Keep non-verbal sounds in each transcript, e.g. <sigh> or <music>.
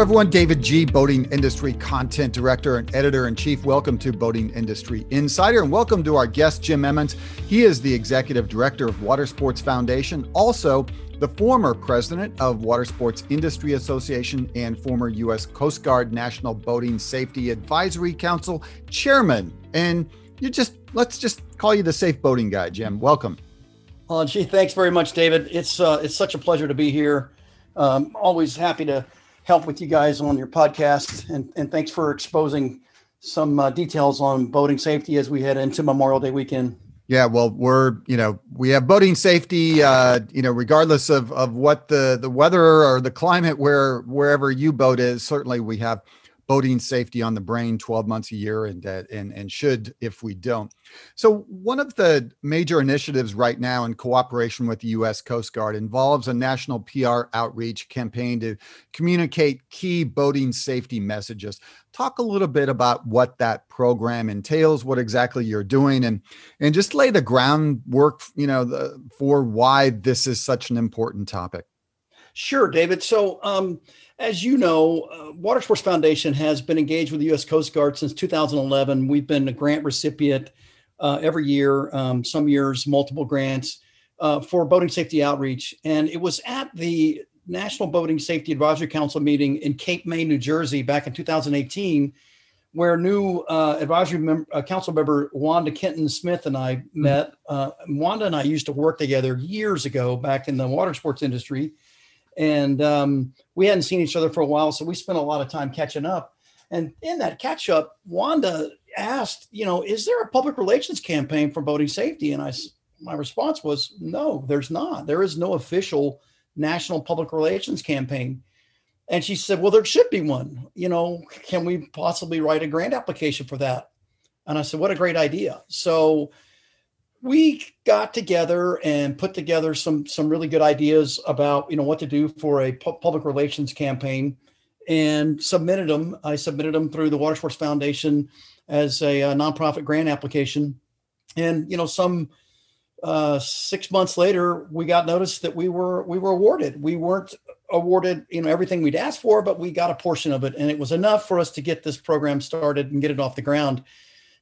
Everyone. David G., Boating Industry Content Director and Editor in Chief. Welcome to Boating Industry Insider, and welcome to our guest, Jim Emmons. He is the Executive Director of Water Sports Foundation, also the former President of Water Sports Industry Association and former U.S. Coast Guard National Boating Safety Advisory Council Chairman. And you just, let's just call you the safe boating guy, Jim. Welcome. Oh, gee, thanks very much, David. It's uh, it's such a pleasure to be here. Um, always happy to help with you guys on your podcast. And, and thanks for exposing some uh, details on boating safety as we head into Memorial Day weekend. Yeah, well, we're you know we have boating safety, uh, you know, regardless of of what the the weather or the climate where wherever you boat is. Certainly, we have boating safety on the brain 12 months a year and uh, and and should if we don't. So one of the major initiatives right now in cooperation with the US Coast Guard involves a national PR outreach campaign to communicate key boating safety messages. Talk a little bit about what that program entails what exactly you're doing and and just lay the groundwork you know the, for why this is such an important topic sure david so um as you know, uh, Water Sports Foundation has been engaged with the U.S. Coast Guard since 2011. We've been a grant recipient uh, every year, um, some years multiple grants uh, for boating safety outreach. And it was at the National Boating Safety Advisory Council meeting in Cape May, New Jersey, back in 2018, where new uh, advisory mem- uh, council member Wanda Kenton Smith and I mm-hmm. met. Uh, Wanda and I used to work together years ago back in the water sports industry and um, we hadn't seen each other for a while, so we spent a lot of time catching up. And in that catch up, Wanda asked, you know, is there a public relations campaign for boating safety? And I, my response was, no, there's not. There is no official national public relations campaign. And she said, well, there should be one. You know, can we possibly write a grant application for that? And I said, what a great idea. So we got together and put together some some really good ideas about you know what to do for a pu- public relations campaign and submitted them i submitted them through the water sports foundation as a, a nonprofit grant application. And you know some uh, six months later we got notice that we were we were awarded. We weren't awarded you know everything we'd asked for but we got a portion of it and it was enough for us to get this program started and get it off the ground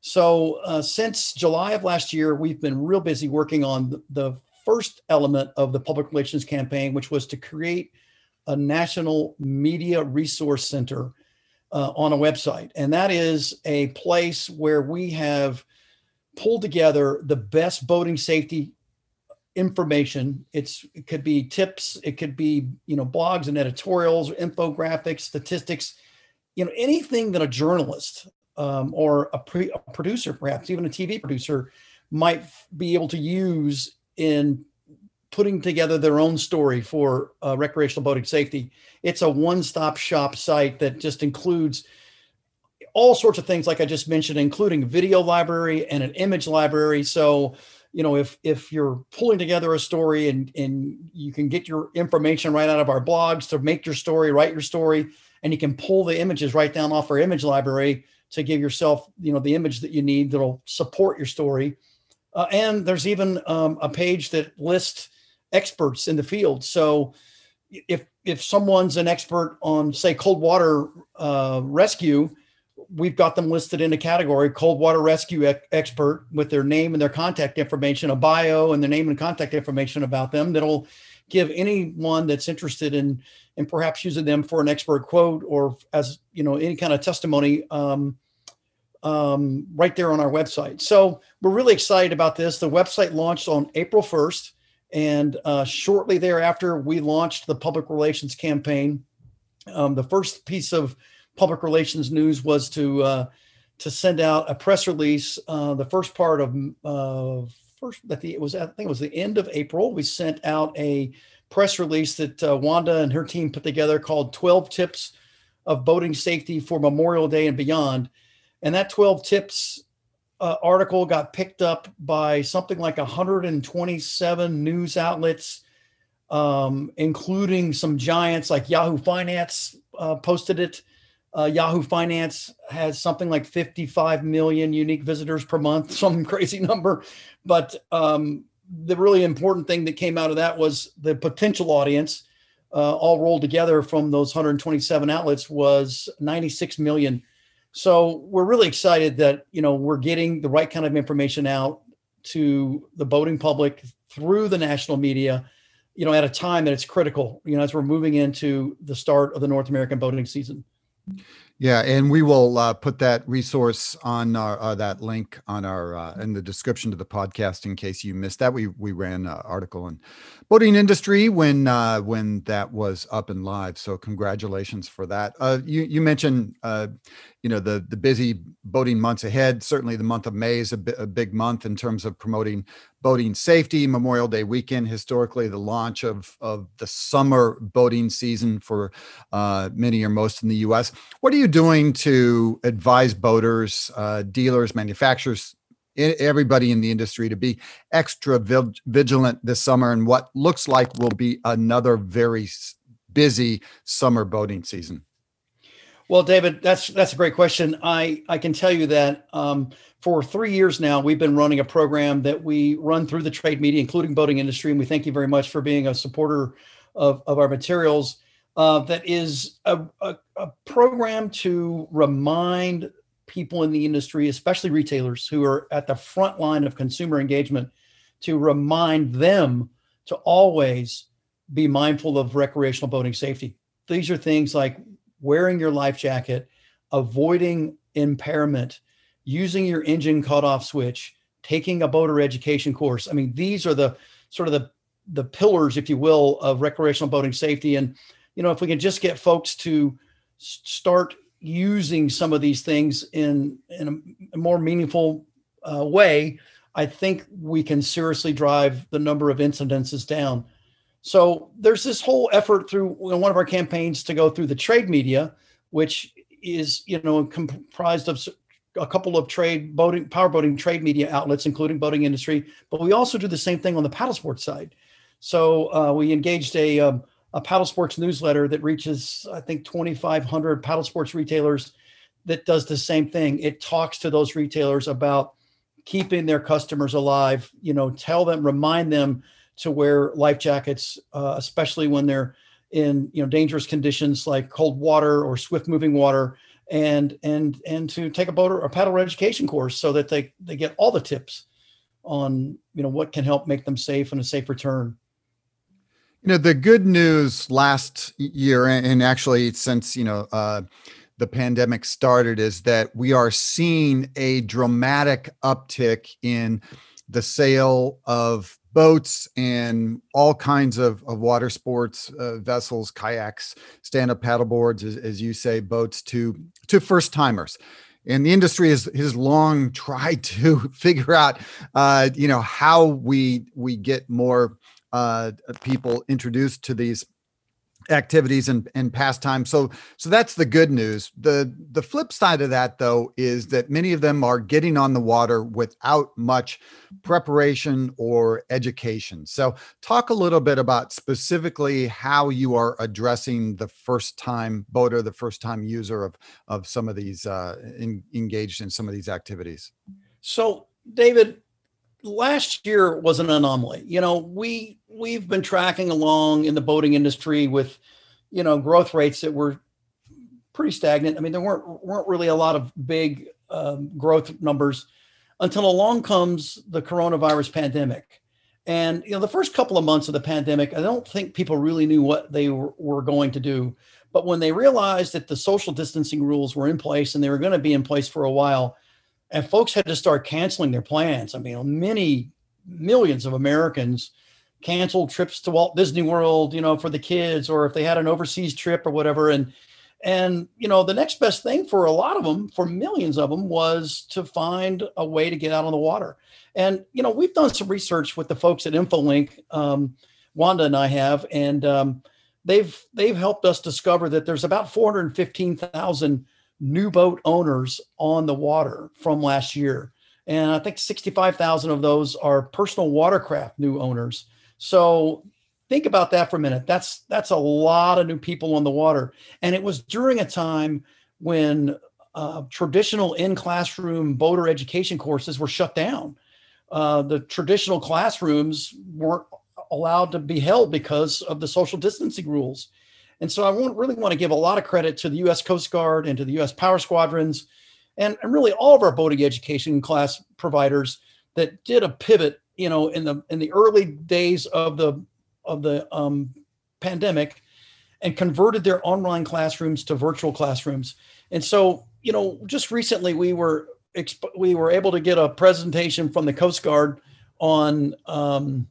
so uh, since July of last year, we've been real busy working on the first element of the public relations campaign, which was to create a national media resource center uh, on a website. And that is a place where we have pulled together the best boating safety information. It's it could be tips, it could be you know blogs and editorials, infographics, statistics, you know anything that a journalist um, or a, pre- a producer, perhaps even a TV producer, might be able to use in putting together their own story for uh, recreational boating safety. It's a one-stop shop site that just includes all sorts of things, like I just mentioned, including video library and an image library. So, you know, if if you're pulling together a story and and you can get your information right out of our blogs to make your story, write your story, and you can pull the images right down off our image library to give yourself, you know, the image that you need that'll support your story. Uh, and there's even um, a page that lists experts in the field. So if if someone's an expert on, say, cold water uh, rescue, we've got them listed in a category cold water rescue expert with their name and their contact information, a bio and their name and contact information about them that'll give anyone that's interested in and perhaps using them for an expert quote or as you know any kind of testimony um, um, right there on our website. So we're really excited about this. The website launched on April 1st, and uh, shortly thereafter, we launched the public relations campaign. Um, the first piece of public relations news was to uh, to send out a press release. Uh, the first part of uh, first that the it was I think it was the end of April. We sent out a press release that uh, Wanda and her team put together called 12 Tips of Boating Safety for Memorial Day and Beyond and that 12 tips uh, article got picked up by something like 127 news outlets, um, including some giants like Yahoo Finance uh, posted it. Uh, Yahoo Finance has something like 55 million unique visitors per month, <laughs> some crazy number. But um, the really important thing that came out of that was the potential audience. uh, all rolled together from those 127 outlets was 96 million. So we're really excited that you know we're getting the right kind of information out to the boating public through the national media, you know, at a time that it's critical, you know, as we're moving into the start of the North American boating season. Yeah, and we will uh, put that resource on our uh, that link on our uh, in the description to the podcast in case you missed that. We we ran an article in boating industry when uh, when that was up and live. So congratulations for that. Uh, you you mentioned uh, you know the the busy boating months ahead. Certainly, the month of May is a, bi- a big month in terms of promoting boating safety. Memorial Day weekend, historically, the launch of of the summer boating season for uh, many or most in the U.S. What are you doing to advise boaters, uh, dealers, manufacturers? Everybody in the industry to be extra vigilant this summer and what looks like will be another very busy summer boating season. Well, David, that's that's a great question. I I can tell you that um, for three years now, we've been running a program that we run through the trade media, including boating industry, and we thank you very much for being a supporter of of our materials. Uh, that is a, a, a program to remind people in the industry, especially retailers who are at the front line of consumer engagement, to remind them to always be mindful of recreational boating safety. These are things like wearing your life jacket, avoiding impairment, using your engine cutoff switch, taking a boater education course. I mean, these are the sort of the the pillars, if you will, of recreational boating safety. And you know, if we can just get folks to start using some of these things in in a, more meaningful uh, way, I think we can seriously drive the number of incidences down. So there's this whole effort through one of our campaigns to go through the trade media, which is you know comprised of a couple of trade boating power boating trade media outlets, including boating industry. But we also do the same thing on the paddle sports side. So uh, we engaged a um, a paddle sports newsletter that reaches I think 2,500 paddle sports retailers that does the same thing. It talks to those retailers about keeping their customers alive. You know, tell them, remind them to wear life jackets, uh, especially when they're in you know dangerous conditions like cold water or swift moving water, and and and to take a boat or a paddle education course so that they they get all the tips on you know what can help make them safe and a safe return. You know, the good news last year, and and actually since, you know, uh, the pandemic started, is that we are seeing a dramatic uptick in the sale of boats and all kinds of, of water sports uh, vessels, kayaks, stand-up paddleboards, as, as you say, boats to to first timers. And the industry has has long <laughs> tried to figure out, uh, you know, how we we get more uh, people introduced to these activities and, and pastimes. So so that's the good news. The the flip side of that though is that many of them are getting on the water without much preparation or education. So talk a little bit about specifically how you are addressing the first time boater, the first time user of of some of these uh, in, engaged in some of these activities. So, David, last year was an anomaly. You know, we we've been tracking along in the boating industry with, you know, growth rates that were pretty stagnant. I mean, there weren't weren't really a lot of big um, growth numbers until along comes the coronavirus pandemic. And you know, the first couple of months of the pandemic, I don't think people really knew what they were, were going to do. But when they realized that the social distancing rules were in place and they were going to be in place for a while, and folks had to start canceling their plans. I mean, many millions of Americans canceled trips to Walt Disney World, you know, for the kids, or if they had an overseas trip or whatever. And and you know, the next best thing for a lot of them, for millions of them, was to find a way to get out on the water. And you know, we've done some research with the folks at InfoLink, um, Wanda and I have, and um, they've they've helped us discover that there's about 415,000 new boat owners on the water from last year. And I think 65,000 of those are personal watercraft new owners. So think about that for a minute. That's that's a lot of new people on the water. And it was during a time when uh, traditional in classroom boater education courses were shut down. Uh, the traditional classrooms weren't allowed to be held because of the social distancing rules. And so I want, really want to give a lot of credit to the U.S. Coast Guard and to the U.S. Power Squadrons and, and really all of our boating education class providers that did a pivot, you know, in the in the early days of the of the um, pandemic and converted their online classrooms to virtual classrooms. And so, you know, just recently we were exp- we were able to get a presentation from the Coast Guard on um,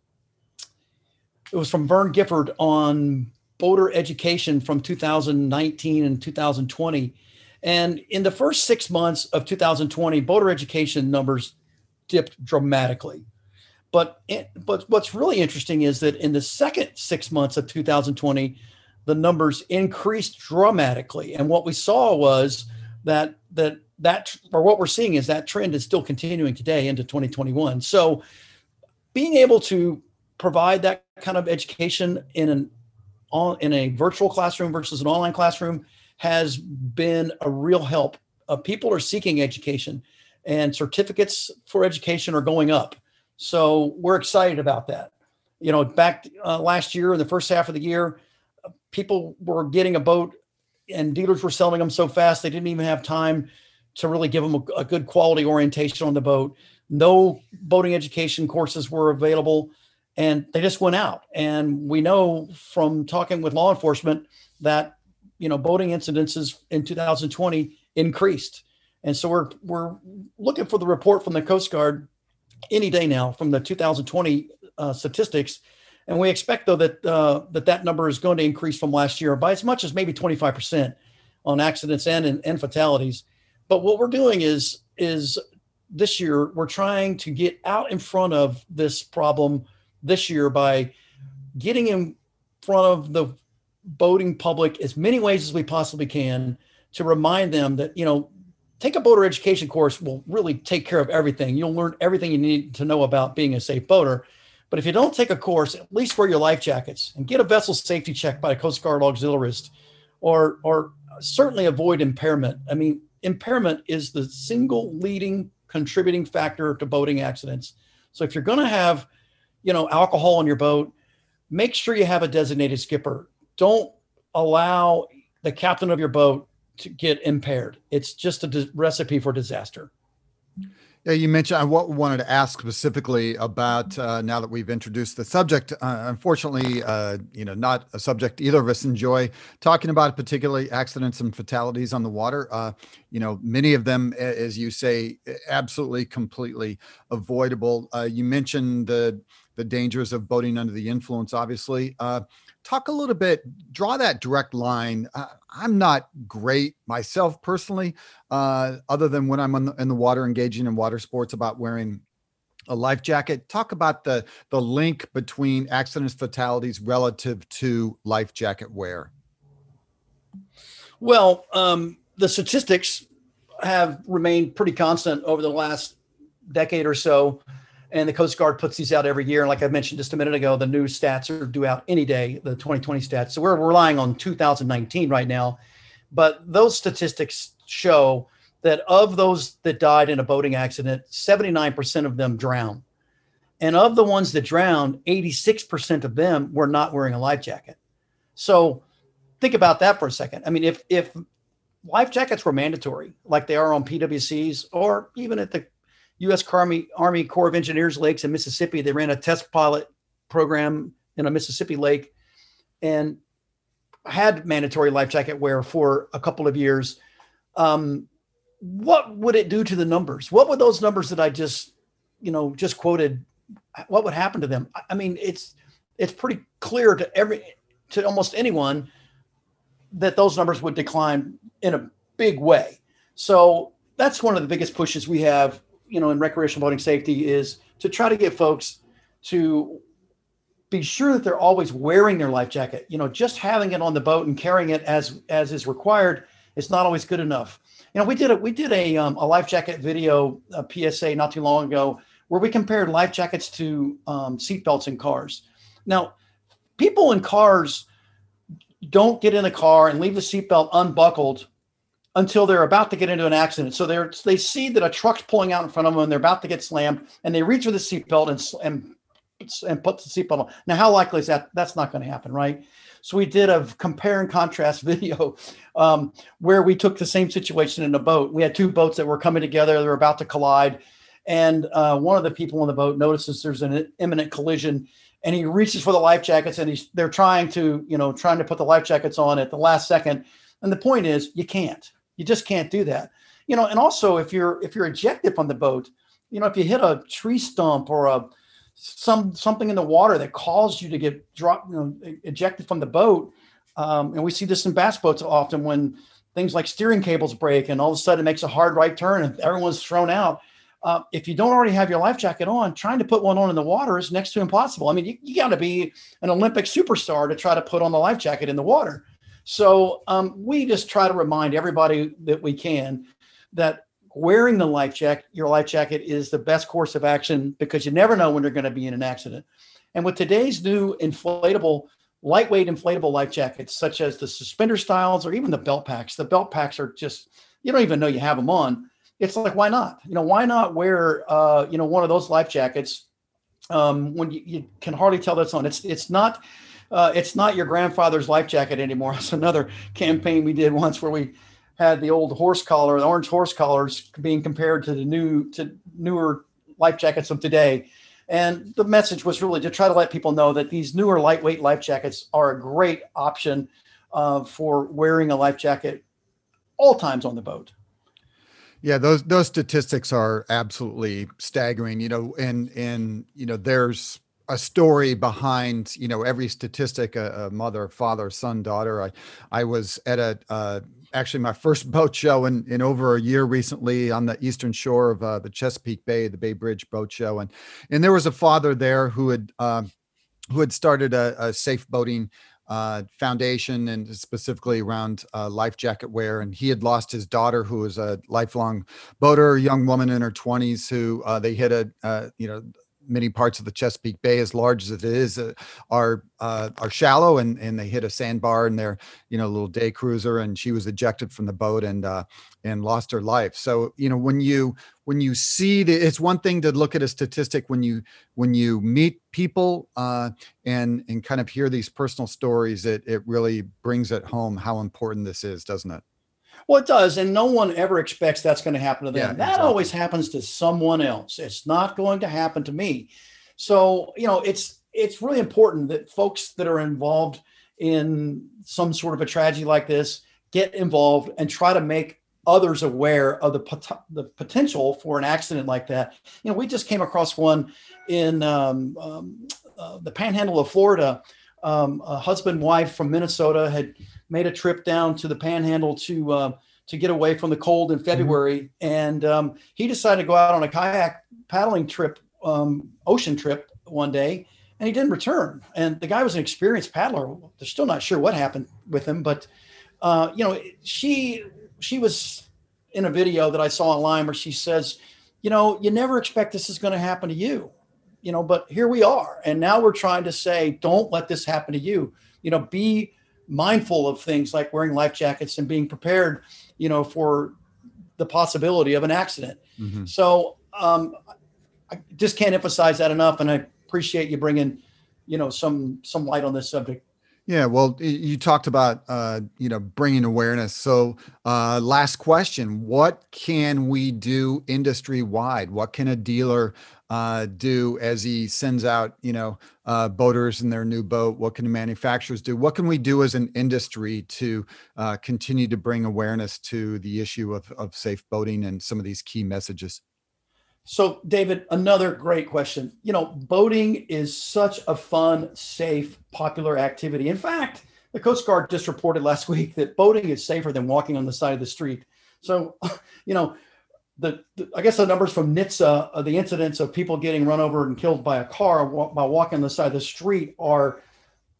it was from Vern Gifford on boater education from 2019 and 2020. And in the first six months of 2020, boater education numbers dipped dramatically. But but what's really interesting is that in the second six months of 2020, the numbers increased dramatically. And what we saw was that that that or what we're seeing is that trend is still continuing today into 2021. So being able to provide that kind of education in an on in a virtual classroom versus an online classroom has been a real help. Uh, people are seeking education, and certificates for education are going up. So we're excited about that. You know, back uh, last year in the first half of the year, people were getting a boat, and dealers were selling them so fast they didn't even have time to really give them a, a good quality orientation on the boat. No boating education courses were available and they just went out. And we know from talking with law enforcement that you know boating incidences in 2020 increased, and so we're we're looking for the report from the Coast Guard any day now from the 2020 uh, statistics, and we expect though that uh, that that number is going to increase from last year by as much as maybe 25 percent on accidents and, and and fatalities. But what we're doing is is this year we're trying to get out in front of this problem this year by getting in front of the boating public as many ways as we possibly can to remind them that you know take a boater education course will really take care of everything. You'll learn everything you need to know about being a safe boater. But if you don't take a course at least wear your life jackets and get a vessel safety check by a coast guard auxiliarist or or certainly avoid impairment. I mean impairment is the single leading contributing factor to boating accidents. So if you're going to have you know, alcohol on your boat, make sure you have a designated skipper. Don't allow the captain of your boat to get impaired. It's just a recipe for disaster. Yeah, you mentioned I wanted to ask specifically about uh, now that we've introduced the subject. Uh, unfortunately, uh, you know, not a subject either of us enjoy talking about, particularly accidents and fatalities on the water. Uh, you know, many of them, as you say, absolutely, completely avoidable. Uh, you mentioned the the dangers of boating under the influence, obviously. Uh, talk a little bit, draw that direct line. Uh, I'm not great myself personally, uh, other than when I'm the, in the water engaging in water sports about wearing a life jacket. Talk about the the link between accidents, fatalities relative to life jacket wear. Well, um, the statistics have remained pretty constant over the last decade or so and the Coast Guard puts these out every year. And like I mentioned just a minute ago, the new stats are due out any day, the 2020 stats. So we're relying on 2019 right now. But those statistics show that of those that died in a boating accident, 79% of them drowned. And of the ones that drowned, 86% of them were not wearing a life jacket. So think about that for a second. I mean, if if life jackets were mandatory, like they are on PWCs or even at the U.S. Army Army Corps of Engineers lakes in Mississippi. They ran a test pilot program in a Mississippi lake, and had mandatory life jacket wear for a couple of years. Um, what would it do to the numbers? What would those numbers that I just, you know, just quoted? What would happen to them? I mean, it's it's pretty clear to every to almost anyone that those numbers would decline in a big way. So that's one of the biggest pushes we have you know in recreational boating safety is to try to get folks to be sure that they're always wearing their life jacket. You know just having it on the boat and carrying it as as is required is not always good enough. You know we did a we did a, um, a life jacket video psa not too long ago where we compared life jackets to um, seat belts in cars. Now people in cars don't get in a car and leave the seatbelt unbuckled until they're about to get into an accident. So they're they see that a truck's pulling out in front of them and they're about to get slammed, and they reach for the seatbelt and and and put the seatbelt on. Now, how likely is that? That's not going to happen, right? So we did a compare and contrast <laughs> video um, where we took the same situation in a boat. We had two boats that were coming together; they were about to collide, and uh, one of the people on the boat notices there's an imminent collision, and he reaches for the life jackets, and he's they're trying to you know trying to put the life jackets on at the last second. And the point is, you can't. You just can't do that. You know, and also if you're if you're ejected from the boat, you know, if you hit a tree stump or a some something in the water that caused you to get dropped, you know, ejected from the boat. Um, and we see this in bass boats often when things like steering cables break and all of a sudden it makes a hard right turn and everyone's thrown out. Uh, if you don't already have your life jacket on, trying to put one on in the water is next to impossible. I mean, you, you got to be an Olympic superstar to try to put on the life jacket in the water. So um, we just try to remind everybody that we can that wearing the life jacket, your life jacket is the best course of action because you never know when you're going to be in an accident. And with today's new inflatable, lightweight inflatable life jackets, such as the suspender styles or even the belt packs, the belt packs are just, you don't even know you have them on. It's like, why not? You know, why not wear, uh, you know, one of those life jackets um, when you, you can hardly tell that's on? It's, it's not, uh, it's not your grandfather's life jacket anymore. <laughs> It's another campaign we did once where we had the old horse collar, the orange horse collars being compared to the new to newer life jackets of today. And the message was really to try to let people know that these newer lightweight life jackets are a great option uh, for wearing a life jacket all times on the boat. Yeah, those those statistics are absolutely staggering. You know, and and you know, there's a story behind you know every statistic a, a, mother father son daughter i i was at a uh, actually my first <laughs> boat show in, in over a year recently on the eastern shore of uh, the chesapeake bay the bay bridge boat show and and there was a father there who had uh, who had started a, a safe boating uh, foundation and specifically around uh, life jacket wear. And he had lost his daughter, who was a lifelong boater, young woman in her 20s, who uh, they hit a, uh, you know, many parts of the Chesapeake Bay, as large as it is, uh, are uh, are shallow, and and they hit a sandbar in their you know little day cruiser, and she was ejected from the boat and uh, and lost her life. So you know when you when you see the, it's one thing to look at a statistic when you when you meet people uh, and and kind of hear these personal stories, it it really brings it home how important this is, doesn't it? Well, it does. And no one ever expects that's going to happen to them. Yeah, that exactly. always happens to someone else. It's not going to happen to me. So, you know, it's it's really important that folks that are involved in some sort of a tragedy like this get involved and try to make others aware of the, pot- the potential for an accident like that. You know, we just came across one in um, um, uh, the panhandle of Florida. Um, a husband wife from Minnesota had made a trip down to the Panhandle to uh, to get away from the cold in mm-hmm. February, mm-hmm. and um, he decided to go out on a kayak paddling trip, um, ocean trip one day, and he didn't return. And the guy was an experienced paddler. They're still not sure what happened with him, but uh, you know, she she was in a video that I saw online where she says, you know, you never expect this is going to happen to you, you know, but here we are, and now we're trying to say, don't let this happen to you. You know, be mindful of things like wearing life jackets and being prepared, you know, for the possibility of an accident. Mm-hmm. So um, I just can't emphasize that enough, and I appreciate you bringing, you know, some some light on this subject. Yeah, well, you talked about uh, you know bringing awareness. So, uh, last question: What can we do industry wide? What can a dealer uh, do as he sends out, you know, uh, boaters in their new boat? What can the manufacturers do? What can we do as an industry to uh, continue to bring awareness to the issue of, of safe boating and some of these key messages? So, David, another great question. You know, boating is such a fun, safe, popular activity. In fact, the Coast Guard just reported last <laughs> week that boating is safer than walking on the side of the street. So, <laughs> you know, the, the, I guess the numbers from NHTSA, uh, the incidents of people getting run over and killed by a car by walking on the side of the street are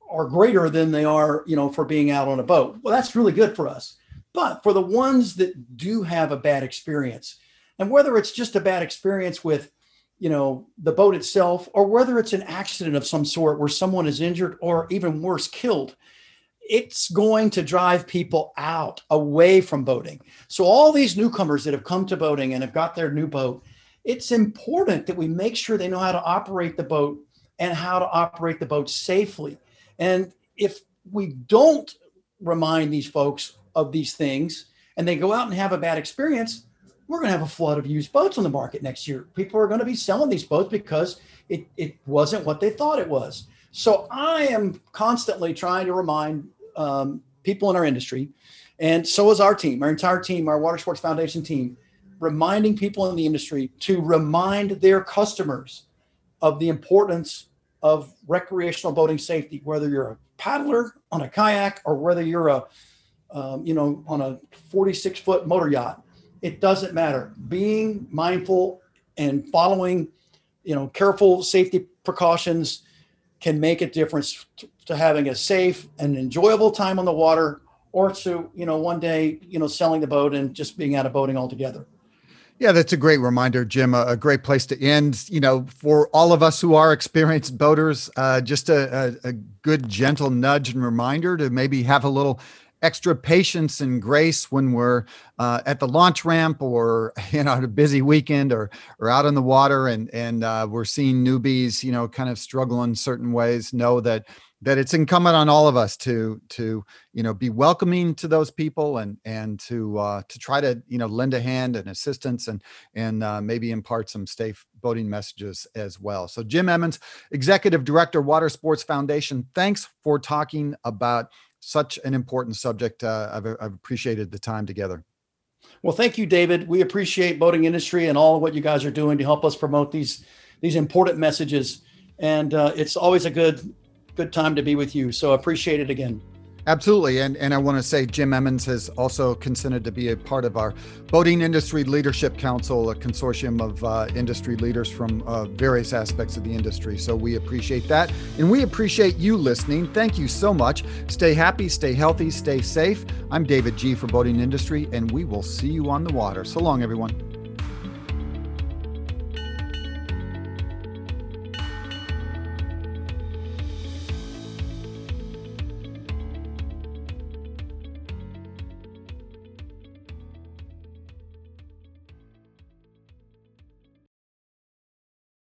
are greater than they are, you know, for being out on a boat. Well, that's really good for us. But for the ones that do have a bad experience, and whether it's just a bad experience with, you know, the boat itself, or whether it's an accident of some sort where someone is injured or even worse, killed, it's going to drive people out away from boating. So, all these newcomers that have come to boating and have got their new boat, it's important that we make sure they know how to operate the boat and how to operate the boat safely. And if we don't remind these folks of these things and they go out and have a bad experience, we're going to have a flood of used boats on the market next year. People are going to be selling these boats because it, it wasn't what they thought it was. So I am constantly trying to remind um, people in our industry, and so is our team, our entire team, our Water Sports Foundation team, reminding people in the industry to remind their customers of the importance of recreational boating safety, whether you're a paddler on a kayak or whether you're a, um, you know, on a 46 foot motor yacht. It doesn't matter. Being mindful and following, you know, careful safety precautions can make a difference to, having a safe and enjoyable time on the water or to, you know, one day, you know, selling the boat and just being out of boating altogether. Yeah, that's a great reminder, Jim. A, a, great place to end. You know, for all of us who are experienced boaters, uh, just a, a, a, good, gentle nudge and reminder to maybe have a little extra patience and grace when we're uh, at the launch ramp or <laughs> you know, a busy weekend or or out in the water and and uh, we're seeing newbies, you know, kind of struggle in certain ways. Know that that it's incumbent on all of us to to you know be welcoming to those people and and to uh, to try to you know lend a hand and assistance and and uh, maybe impart some safe boating messages as well. So Jim Emmons, Executive Director, Water Sports Foundation, thanks for talking about such an important subject. Uh, I've, I've appreciated the time together. Well, thank you, David. We appreciate boating industry and all of what you guys are doing to help us promote these these important messages. And uh, it's always a good good time to be with you. So appreciate it again. Absolutely. And, and I want to say Jim Emmons has also consented to be a part of our Boating Industry Leadership Council, a consortium of uh, industry leaders from uh, various aspects of the industry. So we appreciate that. And we appreciate you listening. Thank you so much. Stay happy, stay healthy, stay safe. I'm David G for Boating Industry, and we will see you on the water. So long, everyone.